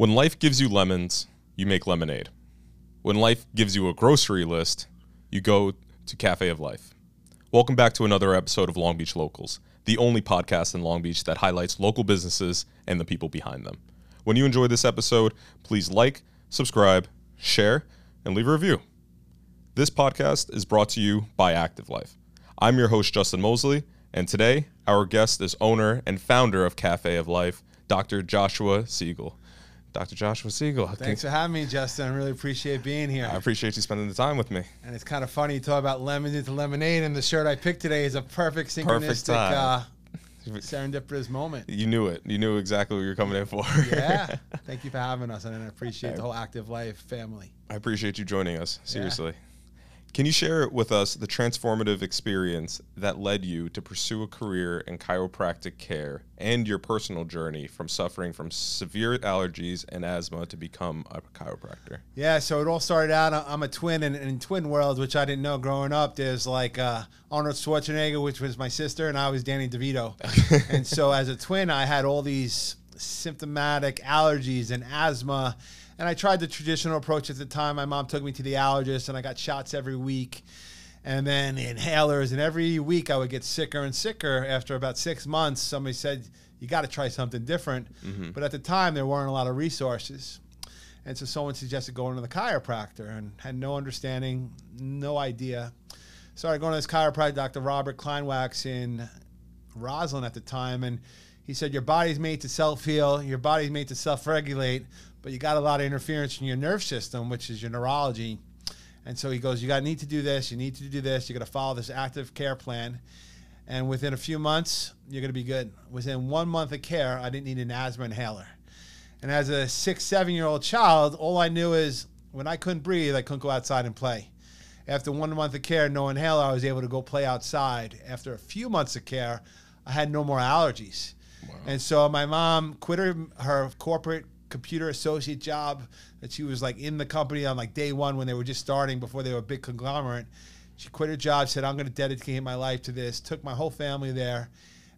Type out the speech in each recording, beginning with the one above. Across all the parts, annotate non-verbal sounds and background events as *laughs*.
When life gives you lemons, you make lemonade. When life gives you a grocery list, you go to Cafe of Life. Welcome back to another episode of Long Beach Locals, the only podcast in Long Beach that highlights local businesses and the people behind them. When you enjoy this episode, please like, subscribe, share, and leave a review. This podcast is brought to you by Active Life. I'm your host, Justin Mosley, and today our guest is owner and founder of Cafe of Life, Dr. Joshua Siegel. Dr. Joshua Siegel. Thanks for having me, Justin. I really appreciate being here. I appreciate you spending the time with me. And it's kind of funny you talk about lemons into lemonade, and the shirt I picked today is a perfect synchronistic, uh, serendipitous moment. You knew it. You knew exactly what you were coming in for. yeah. *laughs* Thank you for having us, and I appreciate the whole Active Life family. I appreciate you joining us. Seriously. Yeah. Can you share with us the transformative experience that led you to pursue a career in chiropractic care and your personal journey from suffering from severe allergies and asthma to become a chiropractor? Yeah, so it all started out. I'm a twin, and in twin world, which I didn't know growing up, there's like uh, Arnold Schwarzenegger, which was my sister, and I was Danny DeVito. *laughs* and so as a twin, I had all these symptomatic allergies and asthma and I tried the traditional approach at the time. My mom took me to the allergist, and I got shots every week, and then inhalers. And every week I would get sicker and sicker. After about six months, somebody said, "You got to try something different." Mm-hmm. But at the time, there weren't a lot of resources. And so someone suggested going to the chiropractor and had no understanding, no idea. Started going to this chiropractor, Dr. Robert Kleinwax in Roslyn at the time. And he said, Your body's made to self heal, your body's made to self regulate, but you got a lot of interference in your nerve system, which is your neurology. And so he goes, You got need to do this, you need to do this, you got to follow this active care plan. And within a few months, you're going to be good. Within one month of care, I didn't need an asthma inhaler. And as a six, seven year old child, all I knew is when I couldn't breathe, I couldn't go outside and play. After one month of care, no inhaler, I was able to go play outside. After a few months of care, I had no more allergies. Wow. And so my mom quit her, her corporate computer associate job that she was like in the company on like day one when they were just starting before they were a big conglomerate. She quit her job, said, I'm going to dedicate my life to this, took my whole family there,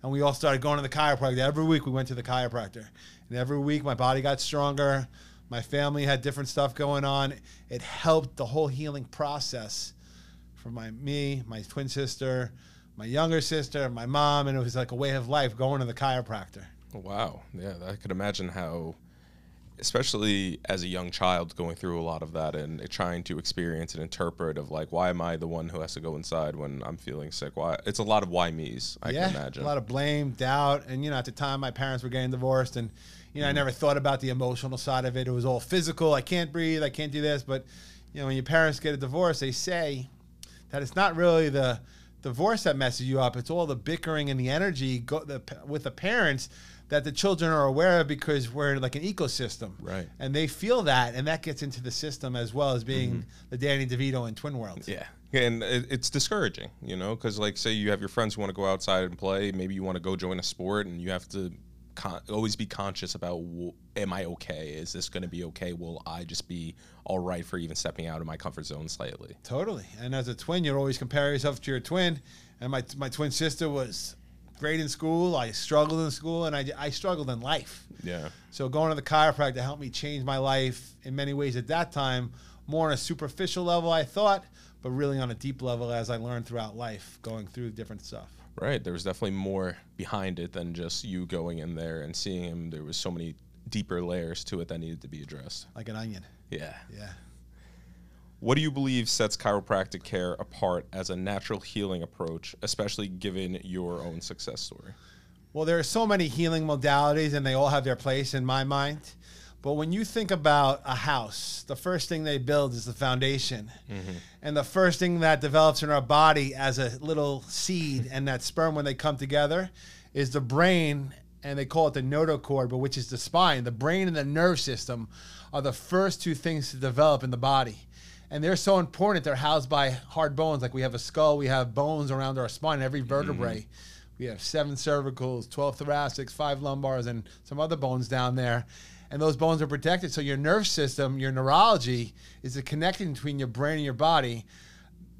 and we all started going to the chiropractor. Every week we went to the chiropractor. And every week my body got stronger. My family had different stuff going on. It helped the whole healing process for my me, my twin sister, my younger sister, my mom, and it was like a way of life going to the chiropractor. Wow. Yeah, I could imagine how especially as a young child going through a lot of that and trying to experience and interpret of like why am I the one who has to go inside when I'm feeling sick? Why it's a lot of why me's. I yeah, can imagine a lot of blame, doubt, and you know at the time my parents were getting divorced and you know mm. I never thought about the emotional side of it. It was all physical. I can't breathe. I can't do this. But you know when your parents get a divorce, they say that it's not really the divorce that messes you up. It's all the bickering and the energy go, the, with the parents that the children are aware of because we're like an ecosystem. Right. And they feel that, and that gets into the system as well as being mm-hmm. the Danny DeVito in Twin Worlds. Yeah. And it's discouraging, you know, because like say you have your friends who want to go outside and play, maybe you want to go join a sport, and you have to con- always be conscious about am I okay? Is this going to be okay? Will I just be all right for even stepping out of my comfort zone slightly? Totally. And as a twin, you're always comparing yourself to your twin. And my my twin sister was great in school. I struggled in school, and I, I struggled in life. Yeah. So going to the chiropractor helped me change my life in many ways at that time, more on a superficial level, I thought, but really on a deep level as I learned throughout life, going through different stuff. Right. There was definitely more behind it than just you going in there and seeing him. There was so many deeper layers to it that needed to be addressed. Like an onion. Yeah. Yeah. What do you believe sets chiropractic care apart as a natural healing approach, especially given your own success story? Well, there are so many healing modalities, and they all have their place in my mind. But when you think about a house, the first thing they build is the foundation. Mm-hmm. And the first thing that develops in our body as a little seed and that sperm, when they come together, is the brain. And they call it the notochord, but which is the spine. The brain and the nerve system are the first two things to develop in the body and they're so important. They're housed by hard bones. Like we have a skull, we have bones around our spine, every vertebrae. Mm-hmm. We have seven cervicals, 12 thoracics, five lumbars, and some other bones down there. And those bones are protected. So your nerve system, your neurology, is the connection between your brain and your body.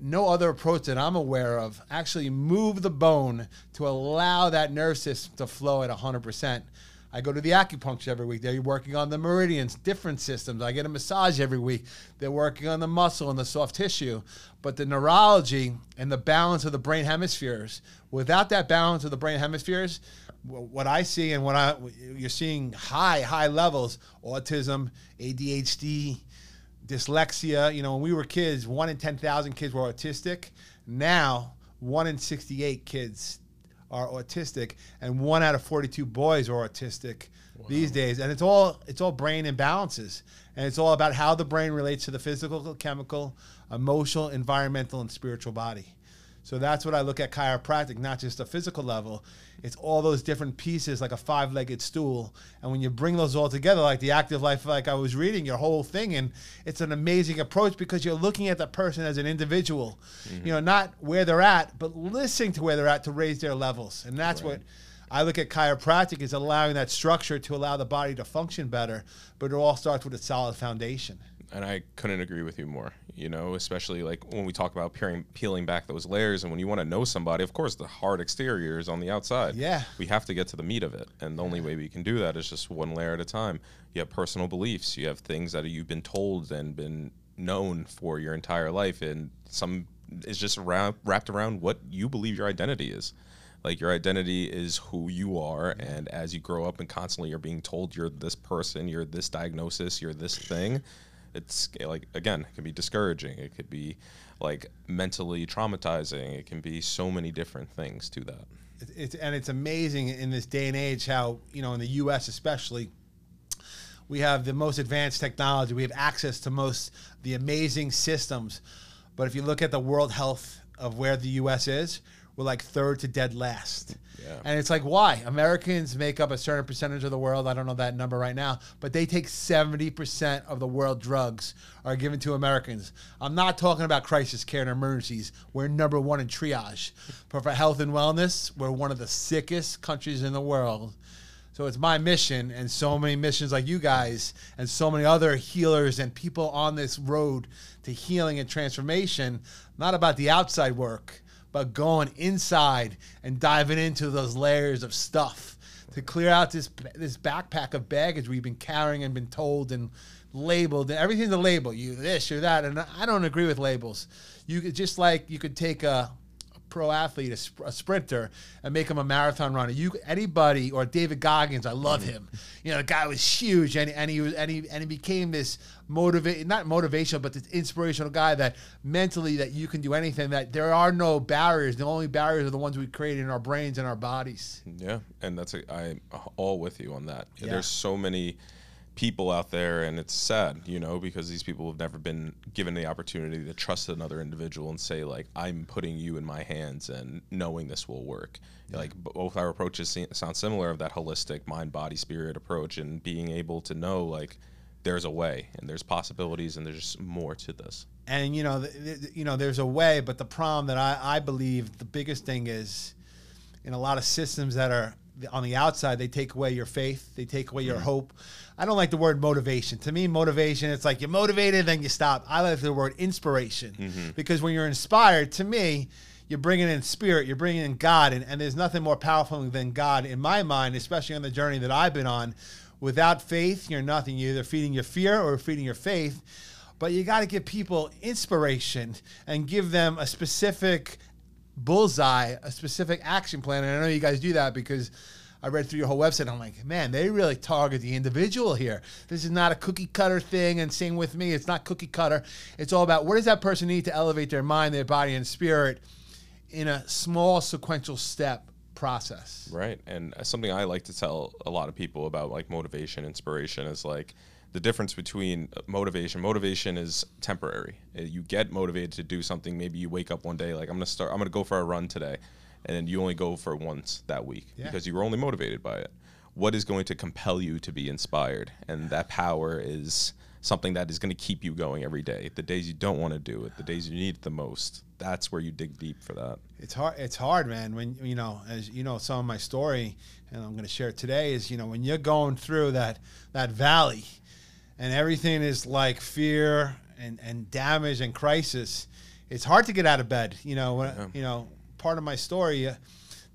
No other approach that I'm aware of actually move the bone to allow that nerve system to flow at 100%. I go to the acupuncture every week. They're working on the meridians, different systems. I get a massage every week. They're working on the muscle and the soft tissue. But the neurology and the balance of the brain hemispheres, without that balance of the brain hemispheres, what I see and what I you're seeing high high levels autism, ADHD, dyslexia. You know, when we were kids, one in ten thousand kids were autistic. Now, one in sixty-eight kids are autistic, and one out of forty-two boys are autistic wow. these days. And it's all it's all brain imbalances, and it's all about how the brain relates to the physical, chemical, emotional, environmental, and spiritual body. So that's what I look at chiropractic, not just a physical level. It's all those different pieces like a five legged stool. And when you bring those all together, like the active life, like I was reading your whole thing, and it's an amazing approach because you're looking at the person as an individual, mm-hmm. you know, not where they're at, but listening to where they're at to raise their levels. And that's right. what I look at chiropractic is allowing that structure to allow the body to function better, but it all starts with a solid foundation and I couldn't agree with you more. You know, especially like when we talk about peeling, peeling back those layers, and when you want to know somebody, of course, the hard exterior is on the outside. Yeah, we have to get to the meat of it, and the only way we can do that is just one layer at a time. You have personal beliefs, you have things that you've been told and been known for your entire life, and some is just wrapped around what you believe your identity is. Like your identity is who you are, mm-hmm. and as you grow up and constantly you're being told you're this person, you're this diagnosis, you're this thing it's eh, like again it can be discouraging it could be like mentally traumatizing it can be so many different things to that. It's, and it's amazing in this day and age how you know in the us especially we have the most advanced technology we have access to most the amazing systems. But if you look at the world health of where the us is we're like third to dead last yeah. And it's like, why? Americans make up a certain percentage of the world. I don't know that number right now, but they take 70% of the world drugs are given to Americans. I'm not talking about crisis care and emergencies. We're number one in triage. But for health and wellness, we're one of the sickest countries in the world. So it's my mission, and so many missions like you guys, and so many other healers and people on this road to healing and transformation, not about the outside work but going inside and diving into those layers of stuff to clear out this this backpack of baggage we've been carrying and been told and labeled. And everything's a label. You this or that and I don't agree with labels. You could just like you could take a pro athlete, a, sp- a, sprinter, and make him a marathon runner. You anybody or David Goggins, I love him. You know, the guy was huge, and, and he was and he and he became this motivate not motivational, but this inspirational guy that mentally that you can do anything. That there are no barriers. The only barriers are the ones we create in our brains and our bodies. Yeah, and that's a, I'm all with you on that. Yeah. There's so many people out there and it's sad you know because these people have never been given the opportunity to trust another individual and say like i'm putting you in my hands and knowing this will work yeah. like both our approaches sound similar of that holistic mind body spirit approach and being able to know like there's a way and there's possibilities and there's more to this and you know th- th- you know there's a way but the problem that I, I believe the biggest thing is in a lot of systems that are on the outside they take away your faith they take away your mm-hmm. hope. I don't like the word motivation. To me motivation it's like you're motivated then you stop. I like the word inspiration mm-hmm. because when you're inspired to me you're bringing in spirit you're bringing in god and, and there's nothing more powerful than god in my mind especially on the journey that i've been on. Without faith you're nothing. You're either feeding your fear or feeding your faith. But you got to give people inspiration and give them a specific bullseye a specific action plan. And I know you guys do that because I read through your whole website. I'm like, man, they really target the individual here. This is not a cookie cutter thing. And same with me, it's not cookie cutter. It's all about what does that person need to elevate their mind, their body, and spirit in a small sequential step process. Right. And something I like to tell a lot of people about like motivation, inspiration is like, the difference between motivation motivation is temporary. Uh, you get motivated to do something maybe you wake up one day like i'm gonna start i'm gonna go for a run today and then you only go for once that week yeah. because you were only motivated by it. What is going to compel you to be inspired? And that power is something that is going to keep you going every day. The days you don't want to do it the days you need it the most that's where you dig deep for that. It's hard it's hard man when you know as you know some of my story and i'm going to share it today is you know when you're going through that that valley and everything is like fear and, and damage and crisis, it's hard to get out of bed. You know, when, yeah. you know, part of my story, uh,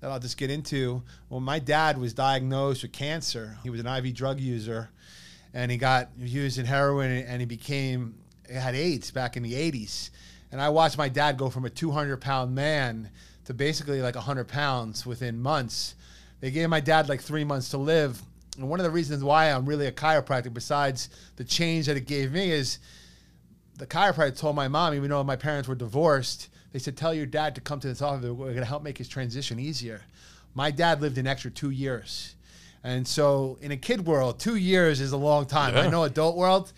that I'll just get into. Well, my dad was diagnosed with cancer. He was an IV drug user, and he got using heroin, and he became had AIDS back in the '80s. And I watched my dad go from a 200 pound man to basically like 100 pounds within months. They gave my dad like three months to live. And one of the reasons why I'm really a chiropractor, besides the change that it gave me, is the chiropractor told my mom, even though my parents were divorced, they said, Tell your dad to come to this office. We're going to help make his transition easier. My dad lived an extra two years. And so, in a kid world, two years is a long time. Yeah. I know adult world,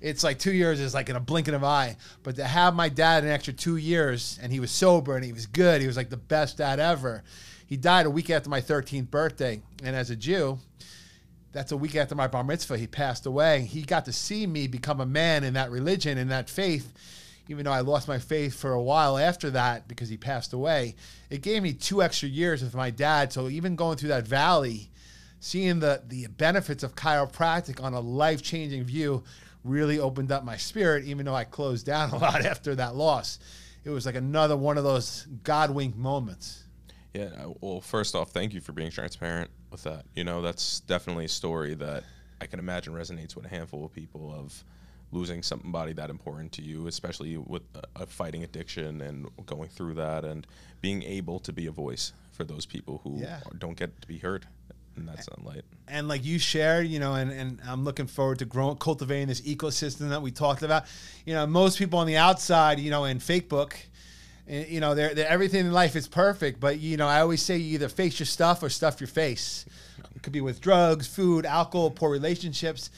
it's like two years is like in a blink of an eye. But to have my dad an extra two years and he was sober and he was good, he was like the best dad ever. He died a week after my 13th birthday. And as a Jew, that's a week after my bar mitzvah. He passed away. He got to see me become a man in that religion, in that faith, even though I lost my faith for a while after that because he passed away. It gave me two extra years with my dad. So even going through that valley, seeing the, the benefits of chiropractic on a life changing view really opened up my spirit, even though I closed down *laughs* a lot after that loss. It was like another one of those God wink moments. Yeah. Well, first off, thank you for being transparent with that. You know, that's definitely a story that I can imagine resonates with a handful of people of losing somebody that important to you, especially with a, a fighting addiction and going through that and being able to be a voice for those people who Yeah. don't get to be heard in that sunlight. and like you shared, you know, and, and I'm looking forward to growing, cultivating this ecosystem that we talked about. You know, most people on the outside, you know, in fake eh, you know, they're, they're, everything in life is perfect. But, you know, I always say you either face your stuff or stuff your face. It could be with drugs, food, alcohol, poor relationships.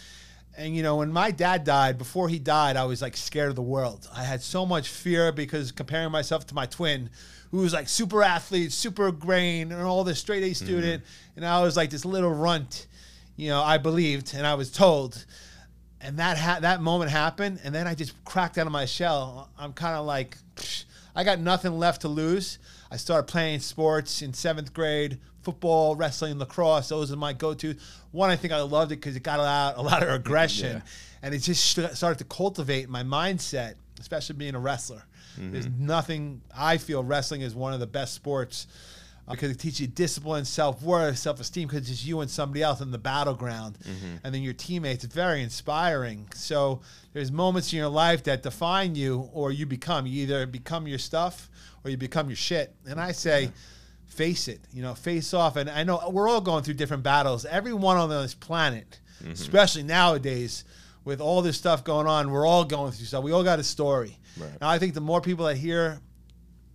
And, you know, when my dad died, before he died, I was like scared of the world. I had so much fear because comparing myself to my twin, who was like super athlete, super grain, and all this straight A student. And I was like this little runt, you know, I believed and I was told. And that ha- that moment happened, and then I just cracked out of my shell. I'm kind of like, psh, I got nothing left to lose. I started playing sports in seventh grade, football, wrestling, lacrosse. Those are my go-to. One, I think I loved it because it got a lot, a lot of *laughs* aggression, Yeah. and it just started to cultivate my mindset, especially being a wrestler. There's mm-hmm. nothing. I feel wrestling is one of the best sports Uh, because it teaches you discipline, self worth, self esteem. Because it's you and somebody else in the battleground, mm-hmm. and then your teammates. It's very inspiring. So there's moments in your life that define you, or you become. You either become your stuff, or you become your shit. And I say. Face it, you know, face off. And I know we're all going through different battles. Everyone on this planet, mm-hmm. especially nowadays, with all this stuff going on, we're all going through stuff. We all got a story. Right. Now, I think the more people that hear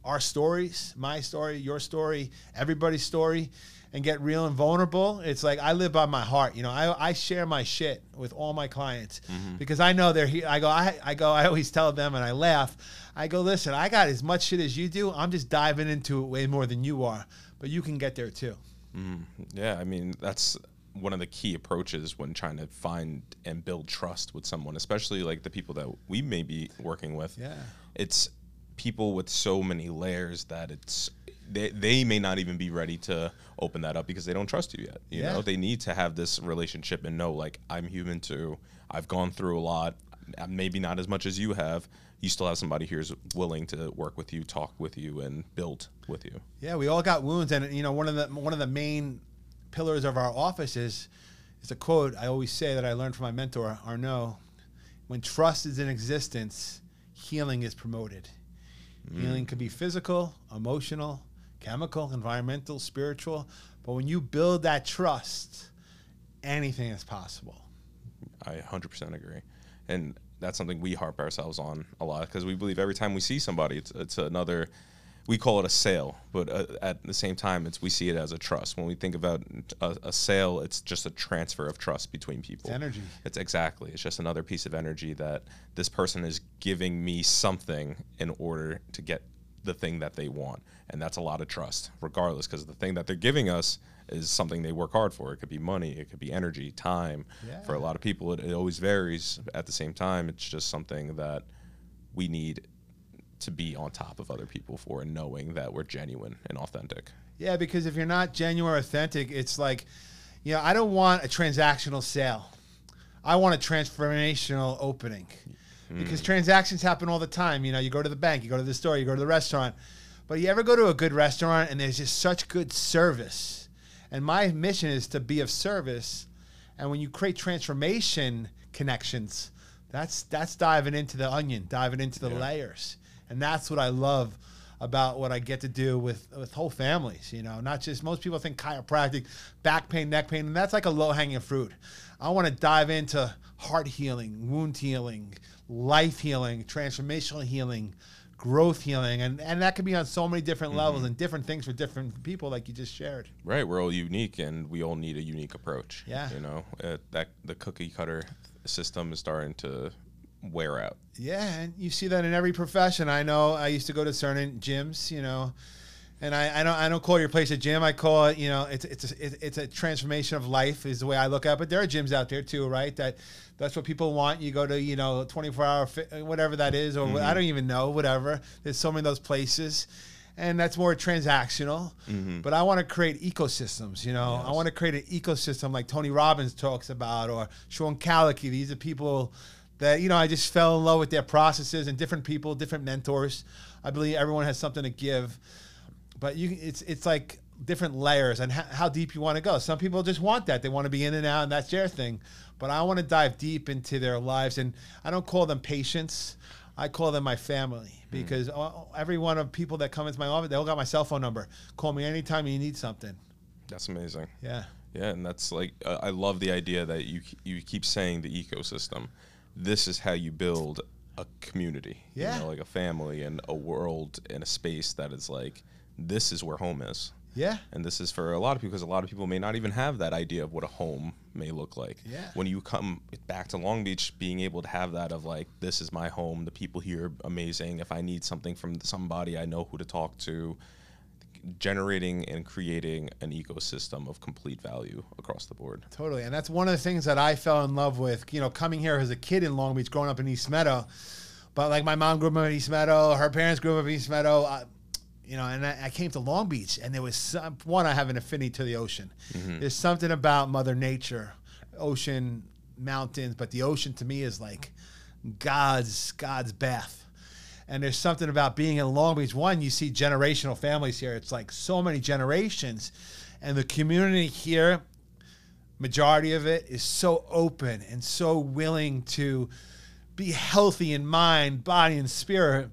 our stories, my story, your story, everybody's story, and get real and vulnerable, it's like I live by my heart. You know, I, I share my shit with all my clients mm-hmm. because I know they're here. I go, I, I go, I always tell them and I laugh. I go, listen, I got as much shit as you do. I'm just diving into it way more than you are, but you can get there too. Mm-hmm. Yeah, I mean that's one of the key approaches when trying to find and build trust with someone, especially like the people that we may be working with. Yeah. It's people with so many layers that it's they, they may not even be ready to open that up because they don't trust you yet. You Yeah. know, they need to have this relationship and know like I'm human too. I've gone through a lot, uh, maybe not as much as you have. You still have somebody here who's willing to work with you, talk with you, and build with you. Yeah, we all got wounds, and you know one of the one of the main pillars of our office is is a quote I always say that I learned from my mentor Arno. When trust is in existence, healing is promoted. Healing mm. could be physical, emotional, chemical, environmental, spiritual, but when you build that trust, anything is possible. I 100% agree. And that's something we harp ourselves on a lot because we believe every time we see somebody, it's, it's another, we call it a sale, but uh, at the same time, it's we see it as a trust. When we think about a, a sale, it's just a transfer of trust between people. It's energy. It's exactly. It's just another piece of energy that this person is giving me something in order to get the thing that they want. And that's a lot of trust, regardless, because the thing that they're giving us is something they work hard for. It could be money, it could be energy, time. Yeah. For a lot of people, it, it always varies. At the same time, it's just something that we need to be on top of other people for and knowing that we're genuine and authentic. Yeah, because if you're not genuine or authentic, it's like, you know, I don't want a transactional sale. I want a transformational opening. Hmm. Because transactions happen all the time. You know, you go to the bank, you go to the store, you go to the restaurant. But you ever go to a good restaurant and there's just such good service? And my mission is to be of service. And when you create transformation connections, that's that's diving into the onion, diving into the Yeah. layers. And that's what I love about what I get to do with with whole families, you know, not just most people think chiropractic, back pain, neck pain, and that's like a low-hanging fruit. I want to dive into heart healing, wound healing, life healing, transformational healing, growth healing, and and that can be on so many different levels and different things for different people, like you just shared. Right, we're all unique, and we all need a unique approach. Yeah. you know uh, that the cookie cutter system is starting to wear out. Yeah, and you see that in every profession. I know I used to go to certain gyms, you know, and I, I don't I don't call your place a gym. I call it, you know, it's it's a, it- it's a transformation of life is the way I look at. it. But there are gyms out there too, right? That that's what people want. You go to, you know, 24 hour fit, uh, whatever that is, or I mm-hmm. don't even know, whatever. There's so many of those places. And that's more transactional, mm-hmm. but I want to create ecosystems. You know, I want to create an ecosystem like Tony Robbins talks about, or Sean Callagy. These are people that you know I just fell in love with their processes and different people, different mentors. I believe everyone has something to give, but you it's it's like different layers and how, how deep you want to go. Some people just want that; they want to be in and out, and that's their thing. But I want to dive deep into their lives, and I don't call them patients. I call them my family because all- every one of people that come into my office, they all got my cell phone number. Call me anytime you need something. That's amazing. Yeah. Yeah, and that's like uh, I love the idea that you you keep saying the ecosystem. This is how you build a community. Yeah. you know, like a family and a world and a space that is like this is where home is. Yeah. And this is for a lot of people because a lot of people may not even have that idea of what a home may look like. Yeah. When you come back to Long Beach, being able to have that of like, this is my home. The people here are amazing. If I need something from somebody, I know who to talk to. Generating and creating an ecosystem of complete value across the board. Totally. And that's one of the things that I fell in love with, you know, coming here as a kid in Long Beach, growing up in East Meadow. But like my mom grew up in East Meadow, her parents grew up in East Meadow, I, you know, and I, I came to Long Beach and there was some, one, I have an affinity to the ocean. Mm-hmm. There's something about Mother Nature, ocean, mountains, but the ocean to me is like God's, God's bath. And there's something about being in Long Beach. One, you see generational families here. It's like so many generations. And the community here, majority of it, is so open and so willing to be healthy in mind, body, and spirit.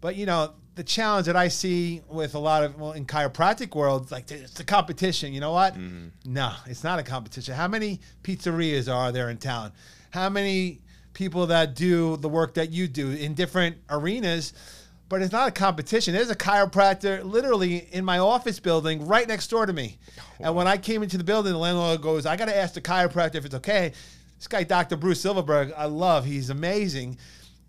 But, you know, the challenge that I see with a lot of, well, in chiropractic world, like it's a competition. You know what? Mm-hmm. No, it's not a competition. How many pizzerias are there in town? How many people that do the work that you do in different arenas. But it's not a competition. There's a chiropractor literally in my office building right next door to me. And when I came into the building, the landlord goes, I got to ask the chiropractor if it's okay. This guy, Dr. Bruce Silverberg, I love. He's amazing.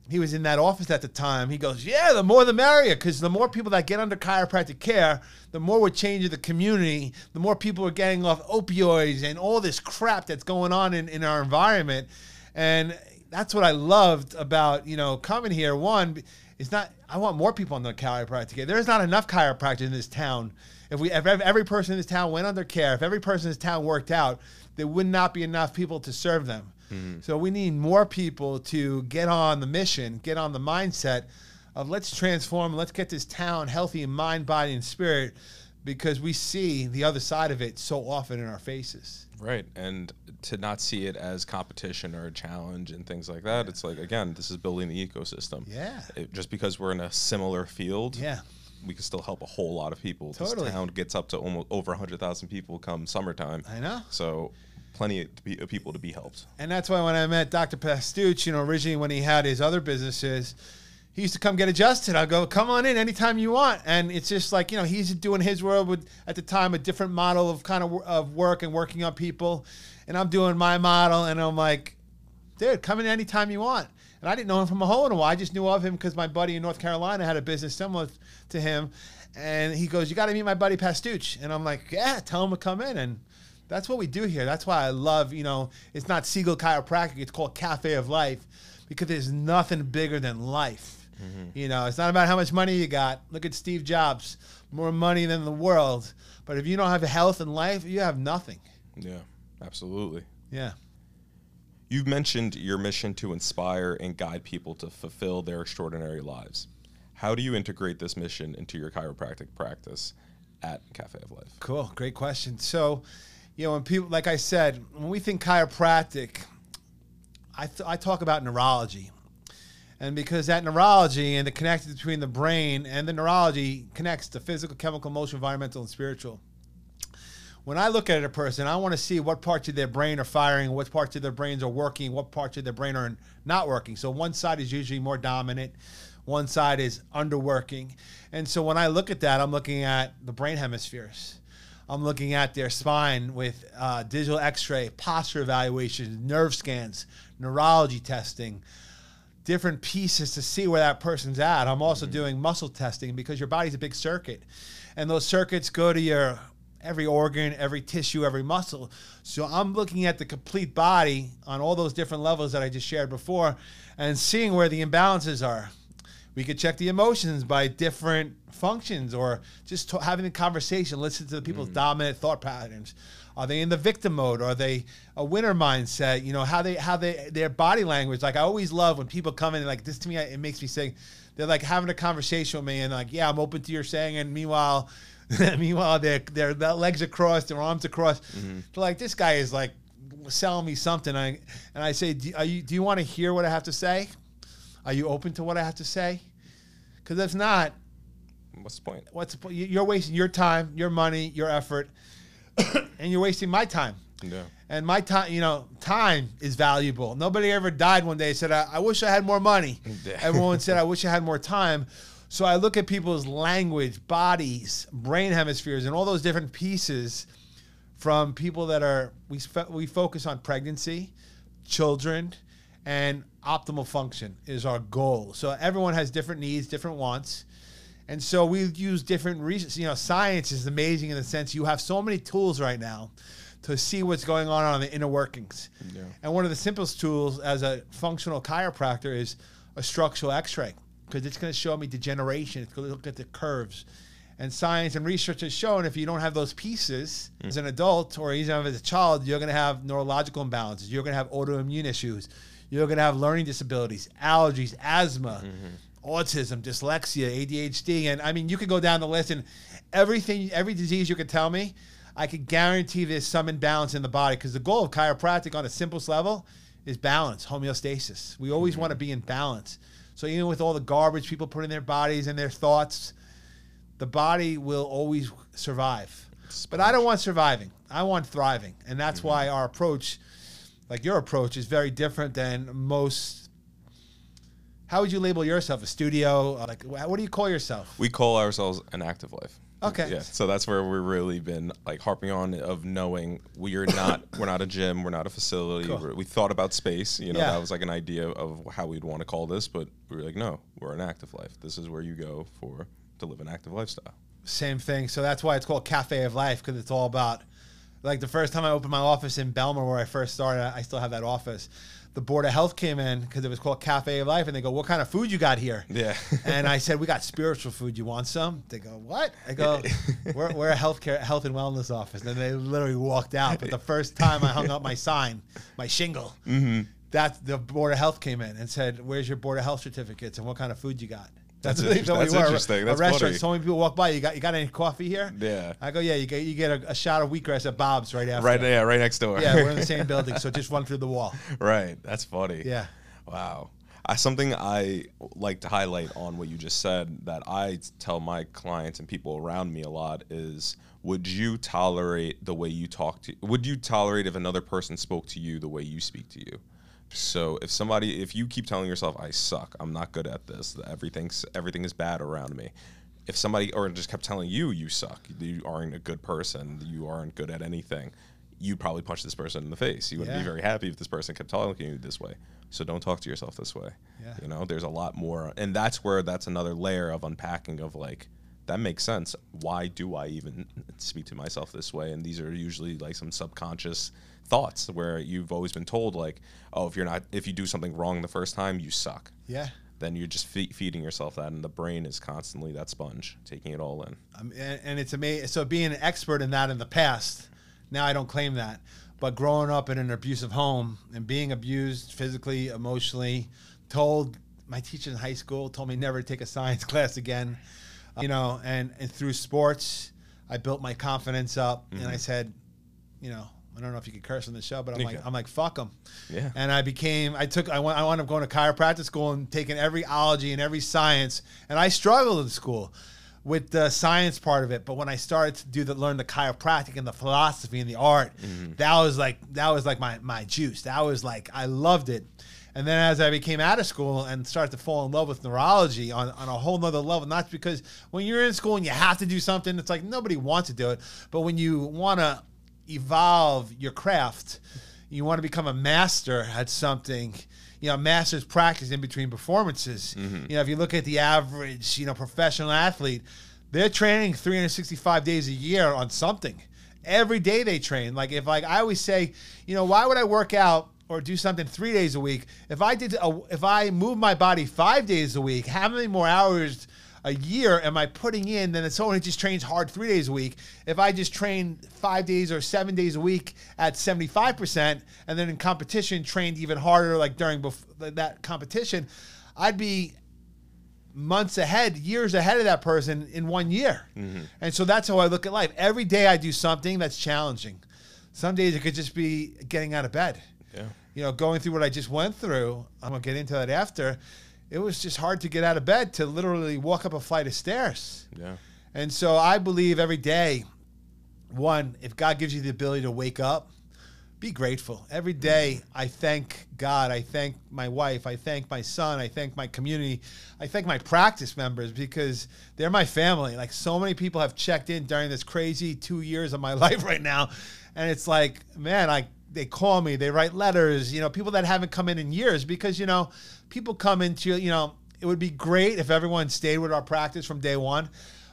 He was in that office at the time. He goes, Yeah, the more the merrier, because the more people that get under chiropractic care, the more we're changing the community, the more people are getting off opioids and all this crap that's going on in, in our environment. And that's what I loved about, you know, coming here. One, it's not, I want more people on the chiropractic care. There's not enough chiropractors in this town. If we, if every person in this town went under care, if every person in this town worked out, there would not be enough people to serve them. Hmm. So we need more people to get on the mission, get on the mindset of let's transform, let's get this town healthy in mind, body, and spirit, because we see the other side of it so often in our faces. Right. And to not see it as competition or a challenge and things like that, it's like, again, this is building the ecosystem. Yeah. It- just because we're in a similar field, Yeah. we can still help a whole lot of people. Totally. This town gets up to almost over 100,000 people come summertime. I know. So plenty of be- of people to be helped. And that's why when I met Dr. Pastuch, you know, originally when he had his other businesses, he used to come get adjusted. I'll go, come on in anytime you want. And it's just like, you know, he's doing his world with, at the time, a different model of kind of, of work and working on people. And I'm doing my model. And I'm like, dude, come in anytime you want. And I didn't know him from a hole in a wall. I just knew of him because my buddy in North Carolina had a business similar to him. And he goes, you got to meet my buddy Pastuch. And I'm like, yeah, tell him to come in. And that's what we do here. That's why I love, you know, it's not Siegel Chiropractic, it's called Cafe of Life because there's nothing bigger than life. Mm-hmm. You know, it's not about how much money you got. Look at Steve Jobs, more money than the world. But if you don't have health and life, you have nothing. Yeah, absolutely. Yeah. You've mentioned your mission to inspire and guide people to fulfill their extraordinary lives. How do you integrate this mission into your chiropractic practice at Cafe of Life? Cool, great question. So, you know, when people, like I said, when we think chiropractic, I, th- I talk about neurology. And because that neurology and the connection between the brain and the neurology connects to physical, chemical, emotional, environmental, and spiritual. When I look at a person, I want to see what parts of their brain are firing, what parts of their brains are working, what parts of their brain are not working. So one side is usually more dominant, one side is underworking. And so when I look at that, I'm looking at the brain hemispheres. I'm looking at their spine with uh, digital x ray, posture evaluation, nerve scans, neurology testing, different pieces to see where that person's at. I'm also mm-hmm. doing muscle testing because your body's a big circuit. And those circuits go to your every organ, every tissue, every muscle. So I'm looking at the complete body on all those different levels that I just shared before and seeing where the imbalances are. We could check the emotions by different functions or just to, having a conversation, listen to the people's mm. dominant thought patterns. Are they in the victim mode? Are they a winner mindset? You know, how they how they their body language. Like I always love when people come in like this to me it makes me say they're like having a conversation with me and like, yeah, I'm open to your saying and meanwhile *laughs* meanwhile their their legs are crossed, their arms are crossed. Mm-hmm. like this guy is like selling me something. I, and I say, do, you, do you want to hear what I have to say? Are you open to what I have to say? Because if not, what's the point? What's the point? You're wasting your time, your money, your effort, *coughs* and you're wasting my time. Yeah. And my time, you know, time is valuable. Nobody ever died one day and said, I, I wish I had more money. Yeah. Everyone said, *laughs* I wish I had more time. So I look at people's language, bodies, brain hemispheres, and all those different pieces from people that are, we, we focus on pregnancy, children, and optimal function is our goal. So everyone has different needs, different wants. And so we use different reasons. You know, science is amazing in the sense you have so many tools right now to see what's going on on the inner workings. Yeah. And one of the simplest tools as a functional chiropractor is a structural x-ray because it's going to show me degeneration. It's going to look at the curves. And science and research has shown if you don't have those pieces mm. as an adult or even as a child, you're going to have neurological imbalances. You're going to have autoimmune issues. You're going to have learning disabilities, allergies, asthma, mm-hmm. autism, dyslexia, ADHD, and I mean, you could go down the list and everything, every disease you could tell me, I could guarantee there's some imbalance in the body because the goal of chiropractic on the simplest level is balance, homeostasis. We always mm-hmm. want to be in balance. So even with all the garbage people put in their bodies and their thoughts, the body will always survive. But I don't want surviving. I want thriving, and that's mm-hmm. why our approach like your approach is very different than most how would you label yourself? A studio? Like what do you call yourself? We call ourselves an active life. Okay. Yeah so that's where we've really been like harping on of knowing we're not *laughs* we're not a gym we're not a facility. Cool. we thought about space you know yeah. that was like an idea of how we'd want to call this but we were like no we're an active life. This is where you go for to live an active lifestyle. Same thing. So that's why it's called cafe of life because it's all about like the first time I opened my office in Bellmore, where I first started, I still have that office. The board of health came in because it was called Cafe of Life, and they go, "What kind of food you got here?" Yeah. *laughs* and I said, "We got spiritual food. You want some?" They go, "What?" I go, *laughs* "We're, we're a healthcare health and wellness office." And they literally walked out. But the first time I hung up my sign, my shingle, mm-hmm. that the board of health came in and said, "Where's your board of health certificates and what kind of food you got?" That's, *laughs* that's, that's interesting. That's a restaurant. Funny. So many people walk by. You got you got any coffee here? Yeah. I go, yeah. You get you get a, a shot of wheatgrass at Bob's right after. Right. Yeah. Right next door. Yeah. We're in the same *laughs* building, so just run through the wall. Right. That's funny. Yeah. Wow. I, something I like to highlight on what you just said that I tell my clients and people around me a lot is would you tolerate the way you talk to would you tolerate if another person spoke to you the way you speak to you so if somebody, if you keep telling yourself, "I suck, I'm not good at this, everything's everything is bad around me," if somebody or just kept telling you you suck, you aren't a good person, you aren't good at anything, you'd probably punch this person in the face. You wouldn't yeah. be very happy if this person kept talking to you this way. So don't talk to yourself this way. Yeah. You know, there's a lot more, and that's where that's another layer of unpacking of like that makes sense. Why do I even speak to myself this way? And these are usually like some subconscious thoughts where you've always been told like, oh, if you're not, if you do something wrong the first time, you suck. Yeah. Then you're just fe- feeding yourself that, and the brain is constantly that sponge, taking it all in. Um, and, and it's amazing. So being an expert in that in the past, now I don't claim that, but growing up in an abusive home and being abused physically, emotionally, told my teacher in high school told me never to take a science *laughs* class again. You know, and and through sports, I built my confidence up, and I mm-hmm. said, you know, I don't know if you could curse on the show, but I'm You like, can. I'm like, fuck them. Yeah. And I became, I took, I went, I wound up going to chiropractic school and taking every ology and every science, and I struggled in school with the science part of it. But when I started to do the learn the chiropractic and the philosophy and the art, mm-hmm. that was like that was like my my juice. That was like I loved it. And then as I became out of school and started to fall in love with neurology on, on a whole nother level, not because when you're in school and you have to do something, it's like nobody wants to do it. But when you want to evolve your craft, you want to become a master at something, you know, master's practice in between performances. Mm-hmm. You know, if you look at the average, you know, professional athlete, they're training 365 days a year on something. Every day they train. Like if like I always say, you know, why would I work out or do something three days a week? If I did, a, if I move my body five days a week, how many more hours a year am I putting in than someone who just trains hard three days a week? If I just train five days or seven days a week at 75%, and then in competition trained even harder, like during bef- that competition, I'd be months ahead, years ahead of that person in one year. Mm-hmm. And so that's how I look at life. Every day I do something that's challenging. Some days it could just be getting out of bed. Yeah. You know, going through what I just went through, I'm going to get into that after. It was just hard to get out of bed to literally walk up a flight of stairs. Yeah. And so I believe every day, one, if God gives you the ability to wake up, be grateful. Every day, I thank God. I thank my wife. I thank my son. I thank my community. I thank my practice members because they're my family. Like so many people have checked in during this crazy two years of my *laughs* life right now. And it's like, man, I they call me, they write letters, you know, people that haven't come in in years because, you know, people come into, you know, it would be great if everyone stayed with our practice from day one.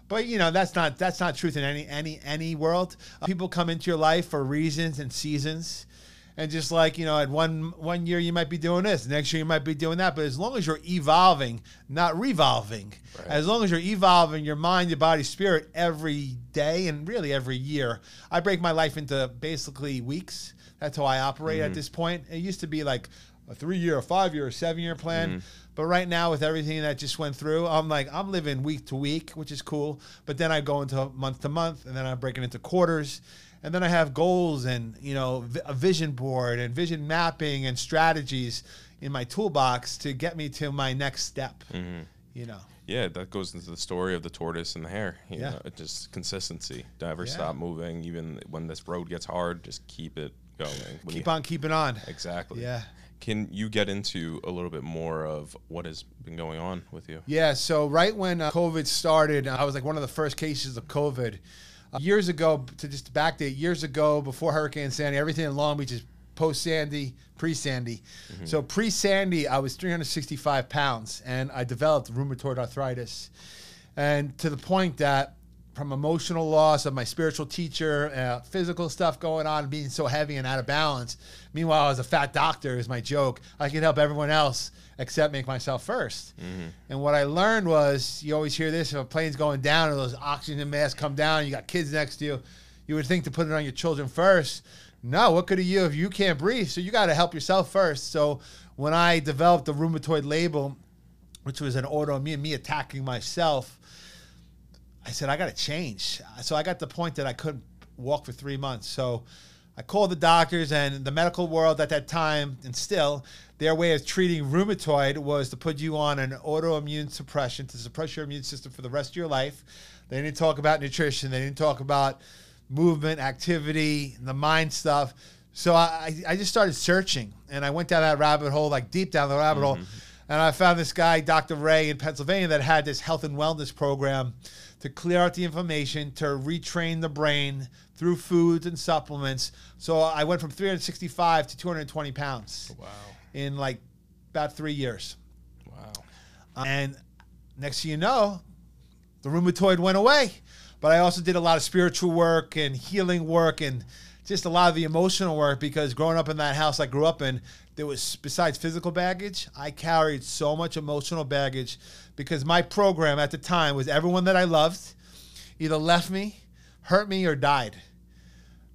But you know that's not that's not truth in any any any world. Uh, people come into your life for reasons and seasons, and just like you know, at one one year you might be doing this, next year you might be doing that. But as long as you're evolving, not revolving, Right. as long as you're evolving your mind, your body, spirit every day and really every year. I break my life into basically weeks. That's how I operate at mm-hmm. this point. It used to be like a three year, a five year, a seven year plan. Mm-hmm. But right now, with everything that just went through, I'm like, I'm living week to week, which is cool. But then I go into month to month, and then I break it into quarters. And then I have goals and, you know, a vision board and vision mapping and strategies in my toolbox to get me to my next step, mm-hmm. you know. Yeah, that goes into the story of the tortoise and the hare. You Yeah. know, just consistency. Don't ever Yeah. stop moving, even when this road gets hard. Just keep it going. When Keep you- on keeping on. Exactly. Yeah. Can you get into a little bit more of what has been going on with you? Yeah, so right when uh, COVID started, I was like one of the first cases of COVID. Uh, years ago, to just backdate, years ago before Hurricane Sandy, everything in Long Beach is post Sandy, pre Sandy. So pre Sandy, I was 365 pounds and I developed rheumatoid arthritis. And to the point that from emotional loss of my spiritual teacher, uh, physical stuff going on, being so heavy and out of balance. Meanwhile, as a fat doctor, is my joke. I could help everyone else except make myself 1st And what I learned was, you always hear this: if a plane's going down or those oxygen masks come down, you got kids next to you, you would think to put it on your children first. No, what good are you if you can't breathe? So you got to help yourself first. So when I developed the rheumatoid label, which was an autoimmune, me attacking myself. I said, I got to change. So I got the point that I couldn't walk for three months. So I called the doctors and the medical world at that time, and still, their way of treating rheumatoid was to put you on an autoimmune suppression to suppress your immune system for the rest of your life. They didn't talk about nutrition. They didn't talk about movement, activity, the mind stuff. So I, I just started searching, and I went down that rabbit hole, like deep down the rabbit hole. Mm-hmm. And I found this guy, Dr. Ray in Pennsylvania, that had this health and wellness program to clear out the inflammation, to retrain the brain through foods and supplements. So I went from 365 to 220 pounds oh, Wow. in like about three years. Wow. And next thing you know, the rheumatoid went away. But I also did a lot of spiritual work and healing work and just a lot of the emotional work because growing up in that house I grew up in, there was besides physical baggage, I carried so much emotional baggage because my program at the time was everyone that I loved either left me, hurt me, or died.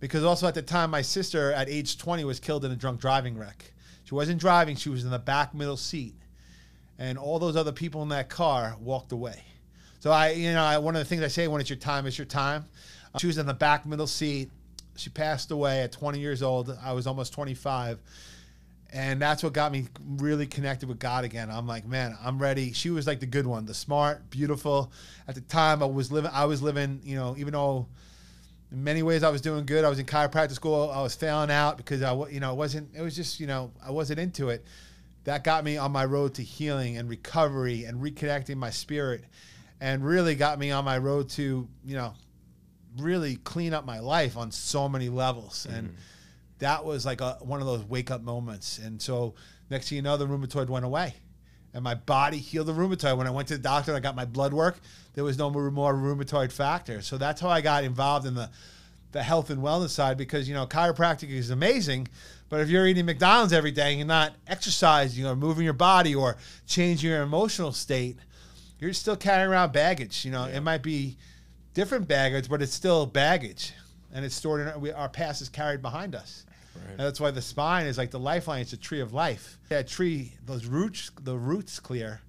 Because also at the time, my sister at age 20 was killed in a drunk driving wreck. She wasn't driving, she was in the back middle seat and all those other people in that car walked away. So I, you know, I, one of the things I say when it's your time, it's your time. She was in the back middle seat. She passed away at 20 years old. I was almost 25 and that's what got me really connected with God again. I'm like, man, I'm ready. She was like the good one, the smart, beautiful. At the time, I was living. I was living. You know, even though in many ways I was doing good, I was in chiropractic school. I was failing out because I, you know, it wasn't. It was just, you know, I wasn't into it. That got me on my road to healing and recovery and reconnecting my spirit, and really got me on my road to, you know, really clean up my life on so many levels. And mm that was like a, one of those wake up moments. And so next thing you know, the rheumatoid went away. And my body healed the rheumatoid. When I went to the doctor, I got my blood work. There was no more, more rheumatoid factor. So that's how I got involved in the, the health and wellness side because, you know, chiropractic is amazing. But if you're eating McDonald's every day and you're not exercising or moving your body or changing your emotional state, you're still carrying around baggage. You know, yeah. it might be different baggage, but it's still baggage and it's stored in our, we, our past is carried behind us. Right. And that's why the spine is like the lifeline. It's a tree of life. That tree, those roots, the roots clear,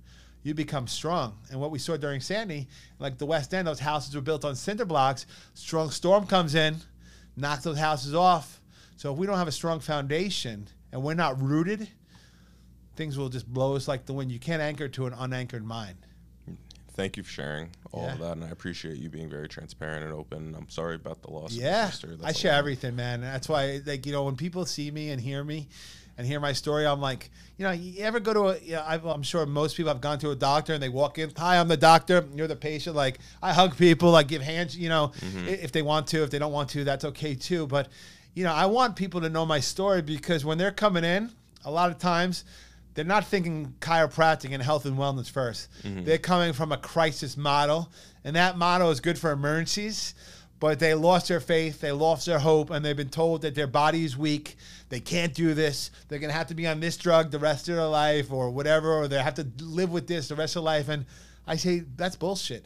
you become strong. And what we saw during Sandy, like the West End, those houses were built on cinder blocks. Strong storm comes in, knocks those houses off. So if we don't have a strong foundation and we're not rooted, things will just blow us like the wind. You can't anchor to an unanchored mind thank you for sharing all yeah. of that, and I appreciate you being very transparent and open. I'm sorry about the loss. Yeah, I share everything, man. That's why, like, you know, when people see me and hear me and hear my story, I'm like, you know, you ever go to a, you know, I'm sure most people have gone to a doctor and they walk in, hi, I'm the doctor, you're the patient. Like, I hug people, I give hands, you know, mm-hmm. if they want to, if they don't want to, that's okay too. But, you know, I want people to know my story because when they're coming in, a lot of times they're not thinking chiropractic and health and wellness 1st they mm-hmm. They're coming from a crisis model, and that model is good for emergencies. But they lost their faith, they lost their hope, and they've been told that their body is weak. They can't do this. They're gonna have to be on this drug the rest of their life, or whatever, or they have to live with this the rest of their life. And I say that's bullshit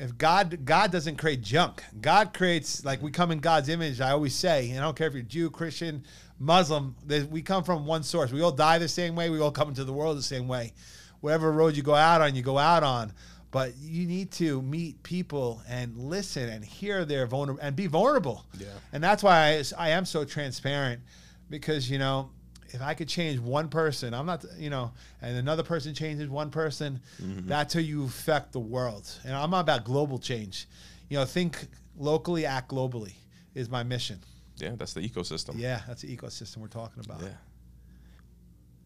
if God God doesn't create junk. God creates like we come in God's image. I always say, and I don't care if you're Jew, Christian, Muslim, we come from one source. We all die the same way. We all come into the world the same way. Whatever road you go out on, you go out on. But you need to meet people and listen and hear their vulnerable and be vulnerable. Yeah. And that's why I, I am so transparent because, you know, if I could change one person, I'm not, you know, and another person changes one person, mm-hmm. that's how you affect the world. And I'm not about global change. You know, think locally, act globally is my mission. Yeah, that's the ecosystem. Yeah, that's the ecosystem we're talking about. Yeah.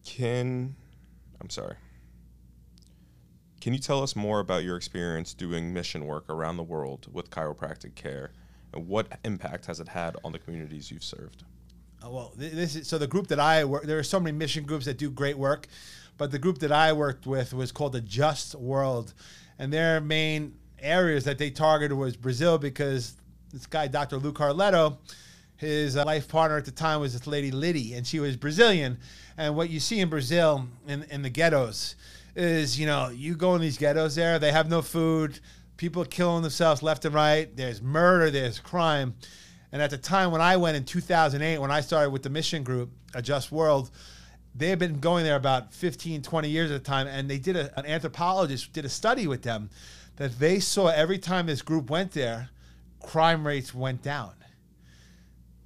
Can I'm sorry. Can you tell us more about your experience doing mission work around the world with chiropractic care, and what impact has it had on the communities you've served? Uh, well, this is so the group that I work. There are so many mission groups that do great work, but the group that I worked with was called the Just World, and their main areas that they targeted was Brazil because this guy, Dr. Lou Carletto, his uh, life partner at the time was this lady Liddy, and she was Brazilian. And what you see in Brazil in, in the ghettos is, you know, you go in these ghettos there, they have no food, people killing themselves left and right, there's murder, there's crime. And at the time when I went in 2008, when I started with the mission group, A Just World, they had been going there about 15, 20 years at the time, and they did a, an anthropologist did a study with them that they saw every time this group went there, crime rates went down.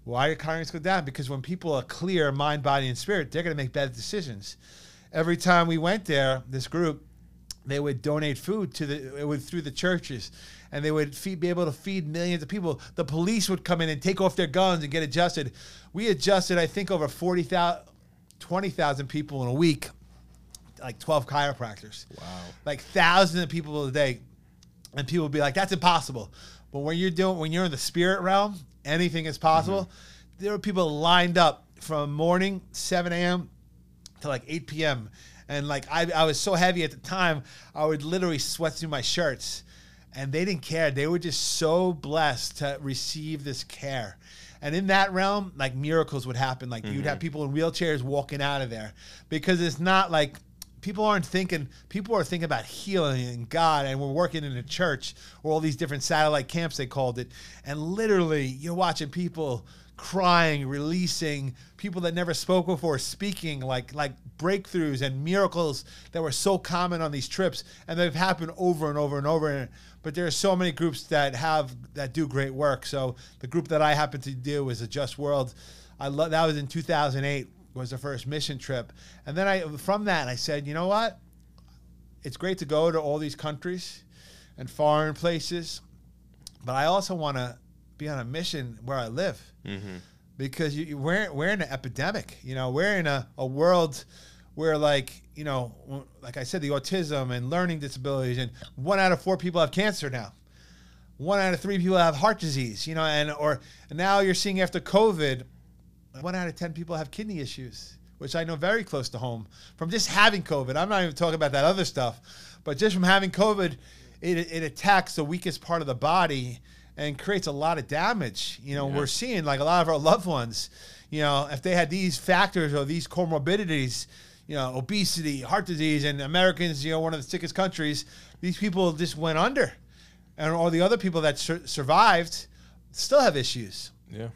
Why do crimes go down? Because when people are clear, mind, body, and spirit, they're going to make better decisions. Every time we went there, this group, they would donate food to the it would through the churches, and they would feed, be able to feed millions of people. The police would come in and take off their guns and get adjusted. We adjusted, I think, over 40,000, 20,000 people in a week, like 12 chiropractors. Wow. Like thousands of people a day. And people would be like, that's impossible. But when you're doing, when you're in the spirit realm, anything is possible. Mm-hmm. There were people lined up from morning 7 a.m. to like 8 p.m. And like I, I was so heavy at the time, I would literally sweat through my shirts. And they didn't care. They were just so blessed to receive this care. And in that realm, like miracles would happen. Like mm-hmm. you'd have mm-hmm. people in wheelchairs walking out of there because it's not like people aren't thinking people are thinking about healing and god and we're working in a church or all these different satellite camps they called it and literally you're watching people crying, releasing, people that never spoke before speaking, like like breakthroughs and miracles that were so common on these trips, and they've happened over and over and over. And but there are so many groups that have that do great work. So the group that I happen to do is a Just World. I love that was in 2008 was the first mission trip, and then I from that I said, you know what, it's great to go to all these countries and foreign places, but I also want to be on a mission where I live Mm-hmm. because you, you, we're we're in an epidemic. You know, we're in a, a world where like you know, like I said, the autism and learning disabilities, and one out of four people have cancer now. One out of three people have heart disease. You know, and or and now you're seeing after COVID, one out of ten people have kidney issues, which I know very close to home from just having COVID. I'm not even talking about that other stuff, but just from having COVID, it, it attacks the weakest part of the body and creates a lot of damage. You know, Yeah. we're seeing like a lot of our loved ones, you know, if they had these factors or these comorbidities, you know, obesity, heart disease, and Americans, you know, one of the sickest countries, these people just went under. And all the other people that sur- survived still have issues Yeah.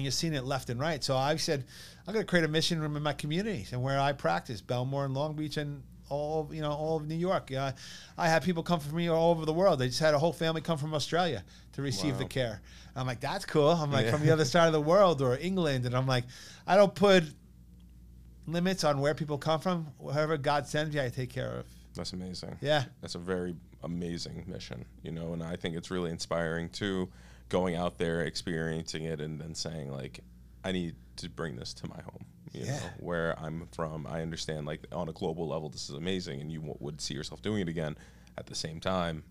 And you're seeing it left and right. So I've said, I'm going to create a mission room in my community and where I practice, Bellmore and Long Beach and all of, you know all of New York. Yeah, I have people come from me all over the world. They just had a whole family come from Australia to receive the Wow. care. I'm like, that's cool. I'm like Yeah. from the other side of the world or England, and I'm like, I don't put limits on where people come from. Whoever God sends me, I take care of. That's amazing. Yeah. That's a very amazing mission, you know, and I think it's really inspiring too, going out there, experiencing it, and then saying like, I need to bring this to my home. You Yeah. know, where I'm from, I understand like on a global level, this is amazing, and you w- would see yourself doing it again. At the same time,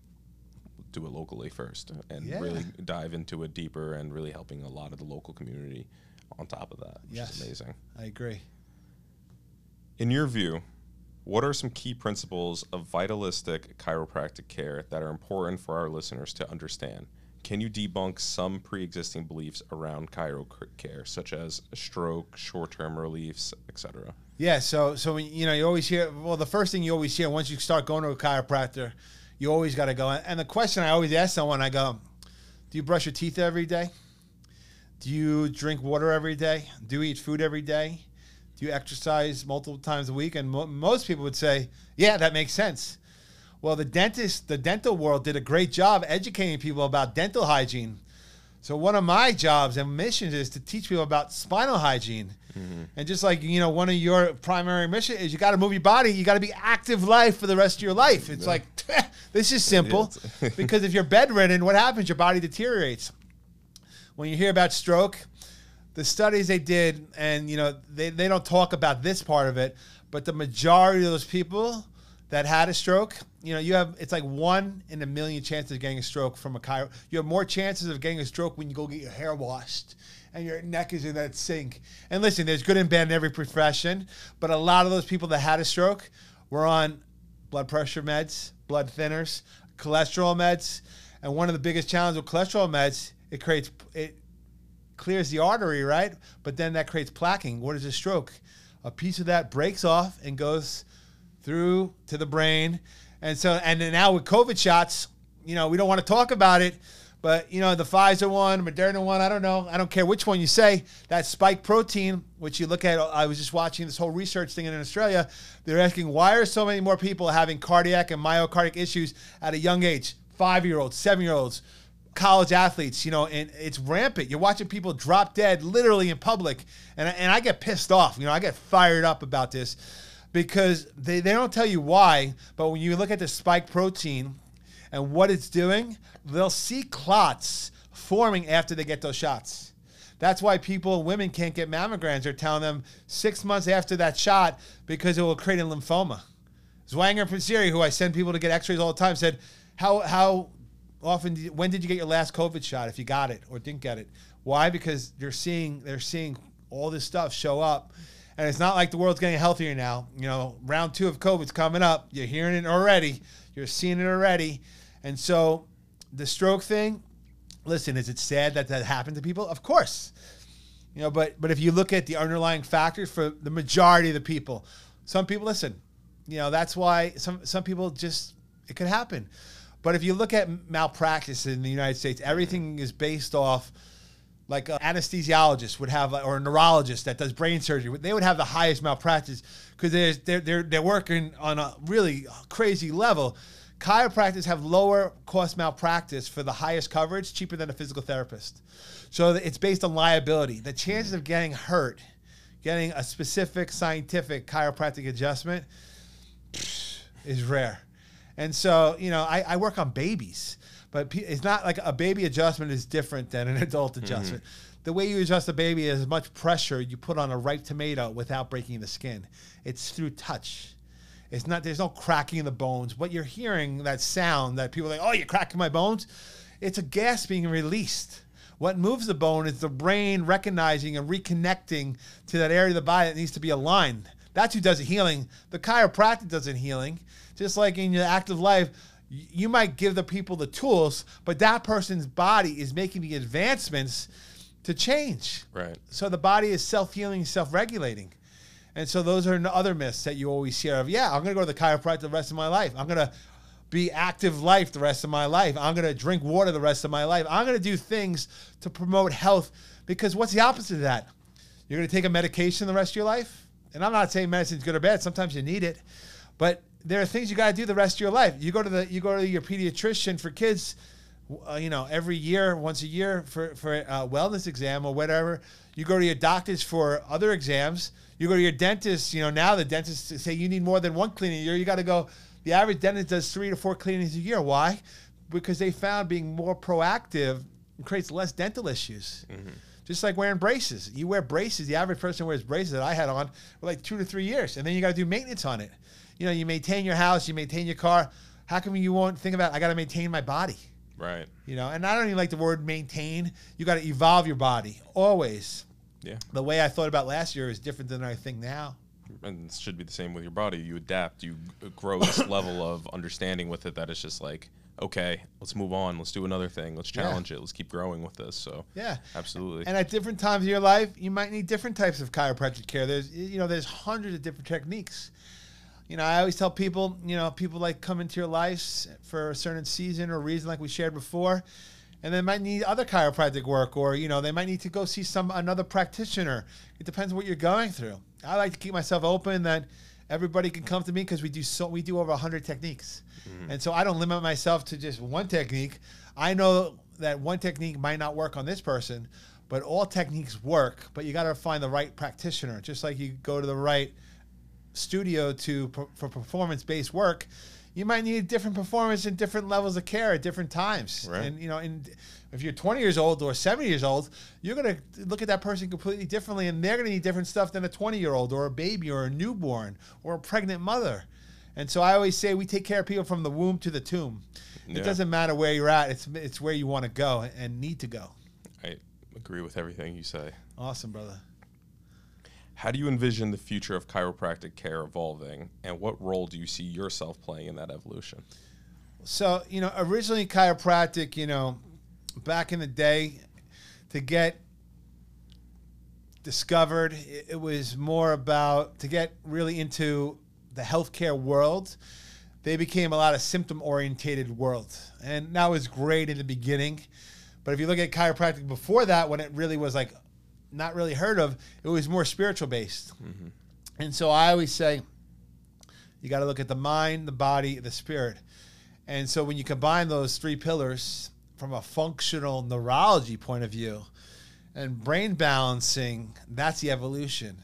do it locally first, and Yeah. really dive into it deeper, and really helping a lot of the local community. On top of that, which Yes. is amazing. I agree. In your view, what are some key principles of vitalistic chiropractic care that are important for our listeners to understand? Can you debunk some pre existing beliefs around chiro care, such as stroke, short term reliefs, etc.? Yeah, so so you know you always hear. Well, the first thing you always hear once you start going to a chiropractor, you always got to go. And the question I always ask someone, I go, "Do you brush your teeth every day? Do you drink water every day? Do you eat food every day? Do you exercise multiple times a week?" And mo- most people would say, "Yeah, that makes sense." Well, the dentist, the dental world did a great job educating people about dental hygiene. So one of my jobs and missions is to teach people about spinal hygiene. Mm-hmm. And just like you know, one of your primary mission is you got to move your body. You got to be active life for the rest of your life. It's like *laughs* this is simple *laughs* because if you're bedridden, what happens? Your body deteriorates. When you hear about stroke, the studies they did, and you know, they, they don't talk about this part of it, but the majority of those people that had a stroke, you know, you have it's like one in a million chances of getting a stroke from a chiro. You have more chances of getting a stroke when you go get your hair washed and your neck is in that sink. And listen, there's good and bad in every profession, but a lot of those people that had a stroke were on blood pressure meds, blood thinners, cholesterol meds, and one of the biggest challenges with cholesterol meds, it creates it clears the artery, right? But then that creates plaquing. What is a stroke? A piece of that breaks off and goes through to the brain. And so, and then now with COVID shots, you know, we don't want to talk about it, but you know, the Pfizer one, Moderna one, I don't know. I don't care which one you say. That spike protein, which you look at, I was just watching this whole research thing in Australia. They're asking why are so many more people having cardiac and myocardic issues at a young age? Five year olds, seven year olds, college athletes, you know, and it's rampant. You're watching people drop dead literally in public. And, and I get pissed off. You know, I get fired up about this because they, they don't tell you why. But when you look at the spike protein and what it's doing, they'll see clots forming after they get those shots. That's why people, women can't get mammograms. They're telling them six months after that shot because it will create a lymphoma. Zwanger Pesiri, who I send people to get X-rays all the time, said, "How how often? Did, when did you get your last COVID shot? If you got it or didn't get it? Why? Because they're seeing they're seeing all this stuff show up, and it's not like the world's getting healthier now. You know, round two of COVID's coming up. You're hearing it already. You're seeing it already, and so the stroke thing. Listen, is it sad that that happened to people? Of course. You know, but but if you look at the underlying factors for the majority of the people, some people listen. You know, that's why some some people just it could happen. But if you look at malpractice in the United States, everything is based off like uh, an anesthesiologist would have, uh, or a neurologist that does brain surgery, they would have the highest malpractice because they're, they're, they're, they're working on a really crazy level. Chiropractors have lower cost malpractice for the highest coverage, cheaper than a physical therapist. So it's based on liability. The chances of getting hurt, getting a specific scientific chiropractic adjustment is rare. And so, you know, I, I work on babies, but it's not like a baby adjustment is different than an *laughs* adult adjustment. Mm-hmm. The way you adjust a baby is as much pressure you put on a ripe tomato without breaking the skin. It's through touch. It's not. There's no cracking in the bones. What you're hearing, that sound that people are like, "Oh, you're cracking my bones," it's a gas being released. What moves the bone is the brain recognizing and reconnecting to that area of the body that needs to be aligned. That's who does the healing. The chiropractic does the healing. Just like in your active life, you might give the people the tools, but that person's body is making the advancements to change. Right. So the body is self healing, self regulating. And so those are other myths that you always hear of. Yeah, I'm going to go to the chiropractor the rest of my life. I'm going to be active life the rest of my life. I'm going to drink water the rest of my life. I'm going to do things to promote health because what's the opposite of that? You're going to take a medication the rest of your life? And I'm not saying medicine's good or bad. Sometimes you need it. But there are things you got to do the rest of your life. You go to the you go to your pediatrician for kids, uh, you know, every year, once a year for for a wellness exam or whatever. You go to your doctors for other exams. You go to your dentist. You know, now the dentists say you need more than one cleaning a year. You got to go. The average dentist does three to four cleanings a year. Why? Because they found being more proactive creates less dental issues. Mm-hmm. Just like wearing braces. You wear braces. The average person wears braces that I had on for like two to three years, and then you got to do maintenance on it you know, you maintain your house, you maintain your car. How come you won't think about I got to maintain my body? Right. You know, and I don't even like the word maintain. You got to evolve your body always. Yeah. The way I thought about last year is different than I think now. And it should be the same with your body. You adapt. You grow this *coughs* level of understanding with it that it's just like, okay, let's move on. Let's do another thing. Let's challenge yeah. it. Let's keep growing with this. So yeah, absolutely. And at different times of your life, you might need different types of chiropractic care. There's you know there's hundreds of different techniques you know, I always tell people, you know, people like come into your lives for a certain season or reason, like we shared before, and they might need other chiropractic work, or you know, they might need to go see some another practitioner. It depends what you're going through. I like to keep myself open that everybody can come to me because we do so we do over hundred techniques, mm-hmm. and so I don't limit myself to just one technique. I know that one technique might not work on this person, but all techniques work. But you got to find the right practitioner, just like you go to the right studio to for performance based work, you might need different performance and different levels of care at different times. Right. And you know, and if you're 20 years old or 70 years old, you're gonna look at that person completely differently, and they're gonna need different stuff than a 20 year old or a baby or a newborn or a pregnant mother. And so I always say we take care of people from the womb to the tomb. Yeah. It doesn't matter where you're at; it's it's where you want to go and need to go. I agree with everything you say. Awesome, brother. How do you envision the future of chiropractic care evolving, and what role do you see yourself playing in that evolution? So, you know, originally chiropractic, you know, back in the day, to get discovered, it, was more about to get really into the healthcare world. They became a lot of symptom orientated world, and that was great in the beginning. But if you look at chiropractic before that, when it really was like not really heard of. It was more spiritual based. Mm-hmm. And so I always say, you got to look at the mind, the body, the spirit. And so when you combine those three pillars from a functional neurology point of view and brain balancing, that's the evolution.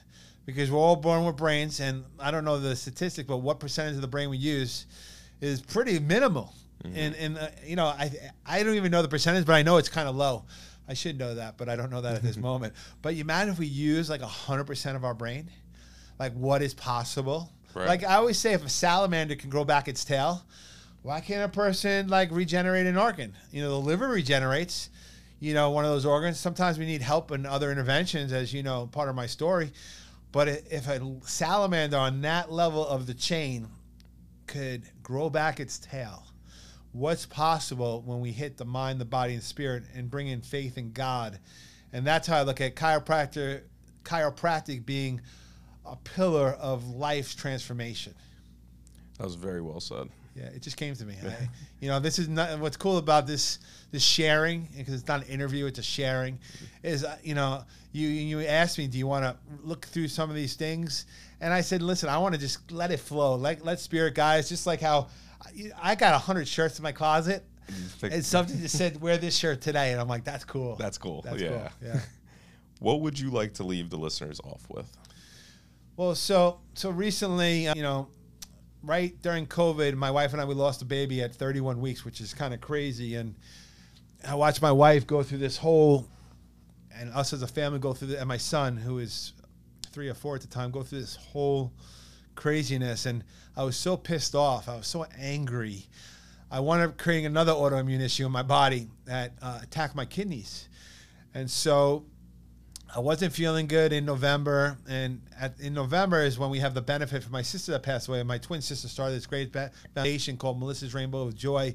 Because we're all born with brains, and I don't know the statistic, but what percentage of the brain we use is pretty minimal. Mm-hmm. And, and uh, you know, I, I don't even know the percentage, but I know it's kind of low. I should know that, but I don't know that at this *laughs* moment. But you imagine if we use like 100% of our brain, like what is possible? Right. Like I always say, if a salamander can grow back its tail, why can't a person like regenerate an organ? You know, the liver regenerates, you know, one of those organs. Sometimes we need help and other interventions, as you know, part of my story. But if a salamander on that level of the chain could grow back its tail, what's possible when we hit the mind, the body, and spirit and bring in faith in God. And that's how I look at chiropractor, chiropractic being a pillar of life's transformation. That was very well said. Yeah, it just came to me. I, you know, this is not what's cool about this this sharing because it's not an interview; it's a sharing. Is uh, you know, you you asked me, do you want to look through some of these things? And I said, listen, I want to just let it flow, like let spirit guys, just like how I got a hundred shirts in my closet. And something just said, wear this shirt today, and I'm like, that's cool. That's cool. That's yeah. cool. Yeah. *laughs* What would you like to leave the listeners off with? Well, so so recently, uh, you know, right during COVID, my wife and I we lost a baby at 31 weeks, which is kind of crazy. And I watched my wife go through this whole, and us as a family go through, the, and my son, who is three or four at the time, go through this whole craziness. And I was so pissed off. I was so angry. I wound up creating another autoimmune issue in my body that uh, attacked my kidneys. And so I wasn't feeling good in November, and at, in November is when we have the benefit for my sister that passed away. My twin sister started this great foundation called Melissa's Rainbow of Joy.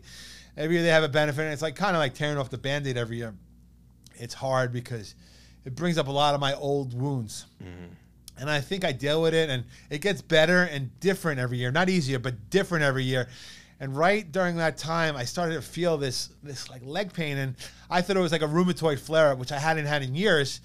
Every year they have a benefit, and it's like kind of like tearing off the band-aid every year. It's hard because it brings up a lot of my old wounds, and I think I deal with it, and it gets better and different every year. Not easier, but different every year. And right during that time, I started to feel this this like leg pain, and I thought it was like a rheumatoid flare-up, which I hadn't had in years.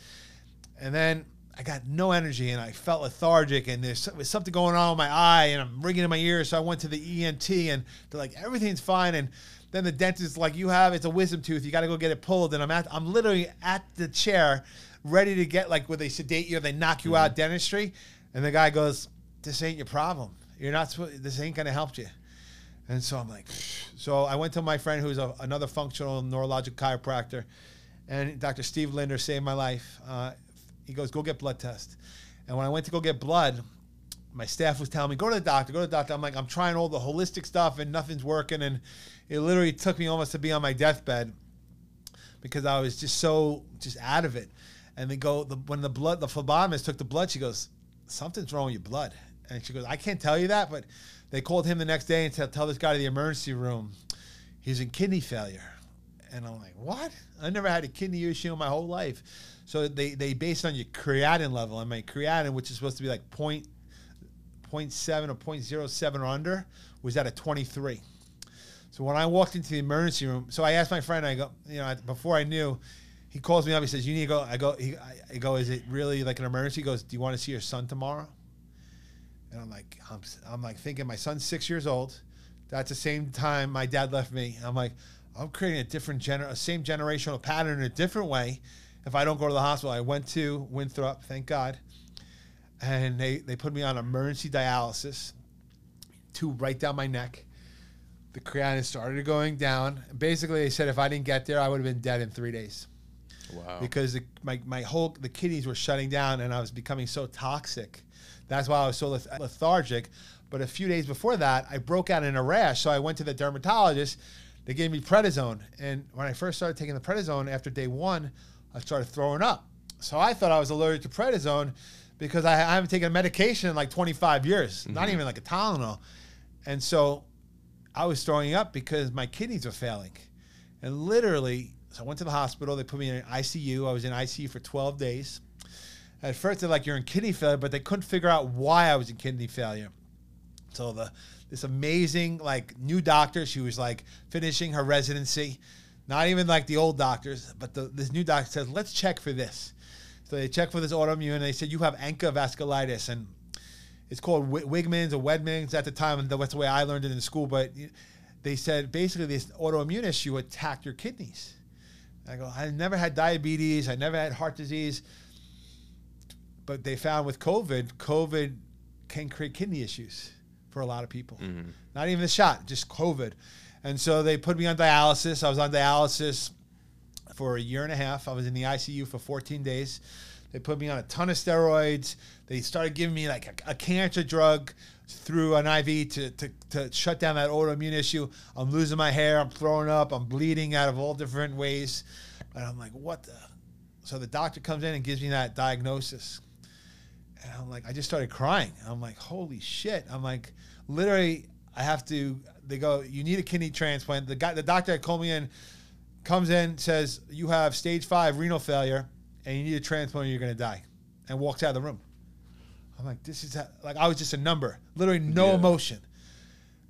And then I got no energy and I felt lethargic and there's something going on with my eye and I'm ringing in my ears. So I went to the ENT and they're like, everything's fine. And then the dentist like, you have, it's a wisdom tooth. You got to go get it pulled. And I'm at, I'm literally at the chair ready to get like where they sedate you, they knock you out dentistry. And the guy goes, this ain't your problem. You're not, supposed- this ain't going to help you. And so I'm like, *sighs* so I went to my friend who's a, another functional neurologic chiropractor, and Dr. Steve Linder saved my life. Uh, he goes, go get blood test. And when I went to go get blood, my staff was telling me, go to the doctor, go to the doctor. I'm like, I'm trying all the holistic stuff and nothing's working. And it literally took me almost to be on my deathbed because I was just so just out of it. And they go, the, when the blood, the phlebotomist took the blood, she goes, something's wrong with your blood. And she goes, I can't tell you that, but they called him the next day and said, tell this guy to the emergency room, he's in kidney failure. And I'm like, what? I never had a kidney issue in my whole life. So they, they based on your creatinine level. And my creatinine, which is supposed to be like point, 0.7 or 0.07 or under, was at a 23. So when I walked into the emergency room, so I asked my friend, I go, you know, before I knew, he calls me up. He says, "You need to go." I go. He, I, I go. Is it really like an emergency? He goes, "Do you want to see your son tomorrow?" And I'm like, I'm, I'm like thinking, my son's six years old. That's the same time my dad left me. I'm like, I'm creating a different gener, a same generational pattern in a different way. If I don't go to the hospital, I went to Winthrop, thank God, and they they put me on emergency dialysis, tube right down my neck. The creatinine started going down. Basically, they said if I didn't get there, I would have been dead in three days Wow. because the, my, my whole the kidneys were shutting down and I was becoming so toxic. That's why I was so leth- lethargic. But a few days before that, I broke out in a rash. So I went to the dermatologist. They gave me prednisone, and when I first started taking the prednisone after day one, I started throwing up. So I thought I was allergic to prednisone because I, I haven't taken a medication in like 25 years, not mm-hmm. even like a Tylenol. And so I was throwing up because my kidneys were failing. And literally, so I went to the hospital. They put me in ICU. I was in ICU for 12 days. At first, they're like, you're in kidney failure, but they couldn't figure out why I was in kidney failure. So the this amazing like new doctor, she was like finishing her residency, not even like the old doctors, but the, this new doctor says, let's check for this. So they checked for this autoimmune, and they said you have ANCA vasculitis, and it's called Wi- Wigman's or Wedman's at the time, and that's the way I learned it in school. But they said basically this autoimmune issue attacked your kidneys. I go, I never had diabetes, I never had heart disease, but they found with COVID, COVID can create kidney issues for a lot of people. Mm-hmm. Not even the shot, just COVID. And so they put me on dialysis. I was on dialysis for a year and a half. I was in the ICU for 14 days. They put me on a ton of steroids. They started giving me like a, a cancer drug through an IV to, to, to shut down that autoimmune issue. I'm losing my hair. I'm throwing up. I'm bleeding out of all different ways. And I'm like, what the? So the doctor comes in and gives me that diagnosis. And I'm like, I just started crying. I'm like, holy shit. I'm like, literally, I have to. They go, you need a kidney transplant. The guy, the doctor that called me in, comes in, says you have stage five renal failure, and you need a transplant, or you're gonna die, and walks out of the room. I'm like, this is ha-. like I was just a number, literally no Yeah. emotion.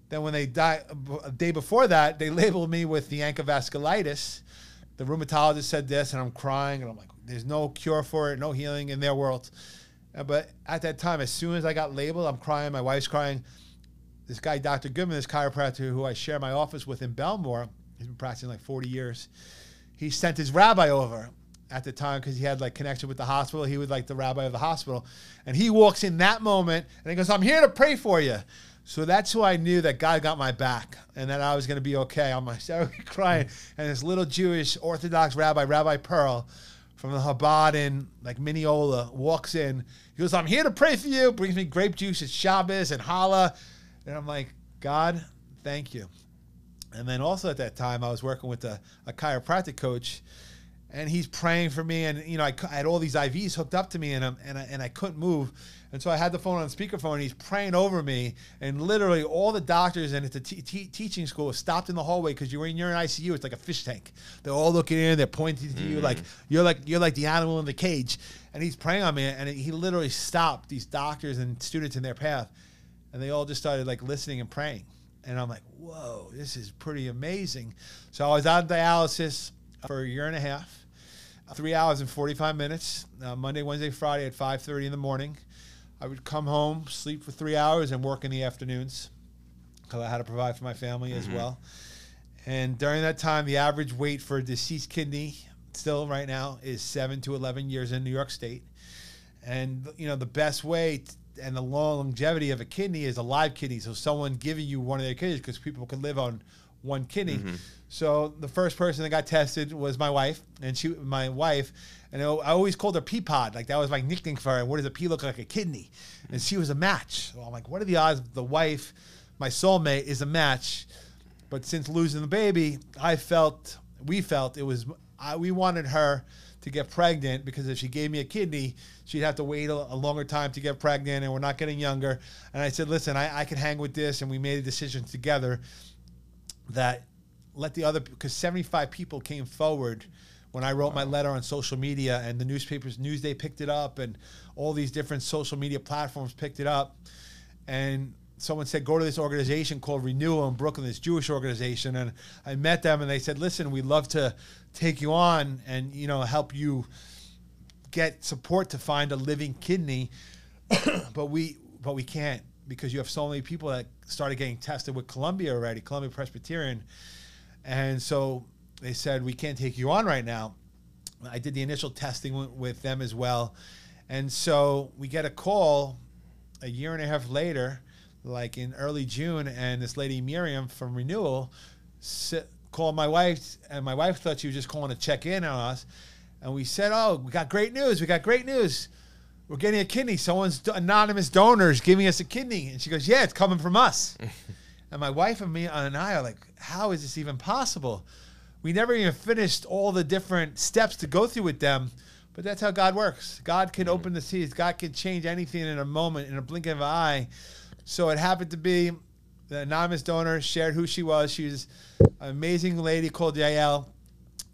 Then when they die, a day before that, they *laughs* labeled me with the vasculitis. The rheumatologist said this, and I'm crying, and I'm like, "There's no cure for it, no healing in their world." Uh, But at that time, as soon as I got labeled, I'm crying. My wife's crying. This guy, Dr. Goodman, this chiropractor who I share my office with in Bellmore, he's been practicing like 40 years. He sent his rabbi over at the time because he had like connection with the hospital. He was like the rabbi of the hospital, and he walks in that moment and he goes, "I'm here to pray for you." So that's who I knew that God got my back and that I was going to be okay. I'm like *laughs* so crying, and this little Jewish Orthodox rabbi, Rabbi Pearl, from the Chabad in like Mineola, walks in. He goes, "I'm here to pray for you." Brings me grape juice at Shabbos and challah, and I'm like, "God, thank you." And then also at that time, I was working with a, a chiropractic coach, and he's praying for me. And you know, I, I had all these IVs hooked up to me, and I'm, and I, and I couldn't move. And so I had the phone on speakerphone. And he's praying over me, and literally all the doctors and at the te- te- teaching school stopped in the hallway because you're in you're in ICU. It's like a fish tank. They're all looking in. They're pointing to you like mm. you're like you're like the animal in the cage. And he's praying on me, and he literally stopped these doctors and students in their path, and they all just started like listening and praying. And I'm like, whoa, this is pretty amazing. So I was on dialysis for a year and a half, three hours and 45 minutes, uh, Monday, Wednesday, Friday at 5.30 in the morning. I would come home, sleep for three hours, and work in the afternoons because I had to provide for my family as well. And during that time, the average wait for a deceased kidney, still right now, is seven to 11 years in New York State. And you know the best way t- and the long longevity of a kidney is a live kidney. So someone giving you one of their kidneys because people can live on one kidney. Mm-hmm. So the first person that got tested was my wife, and she my wife, and I I always called her Peapod. Like that was my nickname for her. What does a pea look like? A kidney, and mm-hmm. she was a match. So I'm like, what are the odds? The wife, my soulmate, is a match. But since losing the baby, I felt we felt it was I, we wanted her to get pregnant because if she gave me a kidney, she'd have to wait a, a longer time to get pregnant, and we're not getting younger. And I said, listen, I, I can hang with this, and we made a decision together that let the other because 75 people came forward when I wrote my letter on social media and the newspapers Newsday picked it up and all these different social media platforms picked it up. And someone said go to this organization called Renewal in Brooklyn this Jewish organization. And I met them and they said listen we'd love to take you on and you know help you get support to find a living kidney *coughs* but we but we can't because you have so many people that started getting tested with Columbia already, Columbia Presbyterian, and so they said we can't take you on right now. I did the initial testing with, them as well, and so we get a call a year and a half later, like in early June, and this lady Miriam from Renewal si- called my wife, and my wife thought she was just calling to check in on us, and we said, "Oh, we got great news! We got great news." We're getting a kidney. Someone's anonymous donors giving us a kidney. And she goes, yeah, it's coming from us. *laughs* and my wife and me and I are like, how is this even possible? We never even finished all the different steps to go through with them. But that's how God works. God can open the seas. God can change anything in a moment, in a blink of an eye. So it happened to be the anonymous donor shared who she was. She was an amazing lady called Yael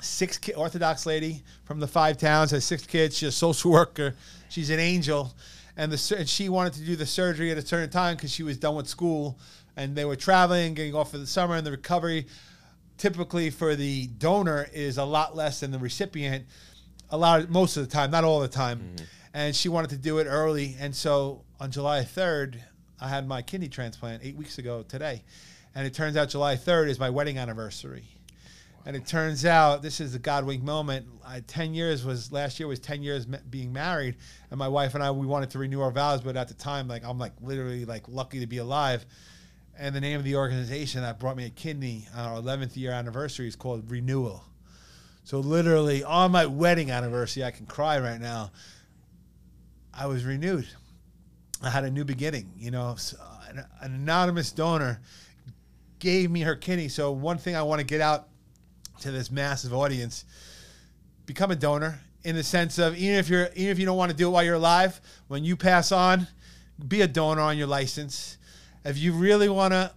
six ki Orthodox lady from the five towns has six kids. She's a social *laughs* worker. She's an angel, and the and she wanted to do the surgery at a certain time because she was done with school, and they were traveling, getting off for the summer, and the recovery typically for the donor is a lot less than the recipient. A lot, most of the time, not all the time, mm-hmm. and she wanted to do it early, and so on July third, I had my kidney transplant eight weeks ago today, and it turns out July third is my wedding anniversary. And it turns out this is the God wink moment. I, Ten years was last year was ten years being married, and my wife and I we wanted to renew our vows, but at the time, like I'm like literally like lucky to be alive. And the name of the organization that brought me a kidney on our 11th year anniversary is called Renewal. So literally on my wedding anniversary, I can cry right now. I was renewed. I had a new beginning. You know, S- an, an anonymous donor gave me her kidney. So one thing I want to get out to this massive audience become a donor in the sense of even if you're even if you don't want to do it while you're alive when you pass on be a donor on your license. If you really want to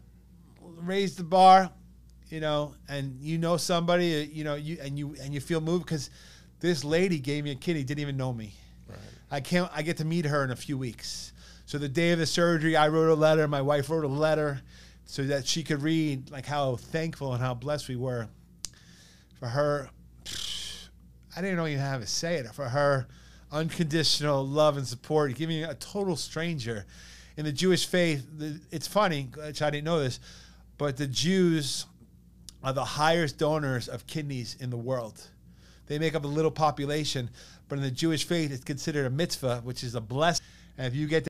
raise the bar you know and you know somebody uh, you know you and you and you feel moved because this lady gave me a kidney didn't even know me. I can't i get to meet her in a few weeks. So the day of the surgery i wrote a letter my wife wrote a letter so that she could read like how thankful and how blessed we were for her. I didn't know you have to say it. For her unconditional love and support, giving a total stranger in the Jewish faith. It's funny, which I didn't know this, but the Jews are the highest donors of kidneys in the world. They make up a little population, but in the Jewish faith, it's considered a mitzvah, which is a blessing. And if you get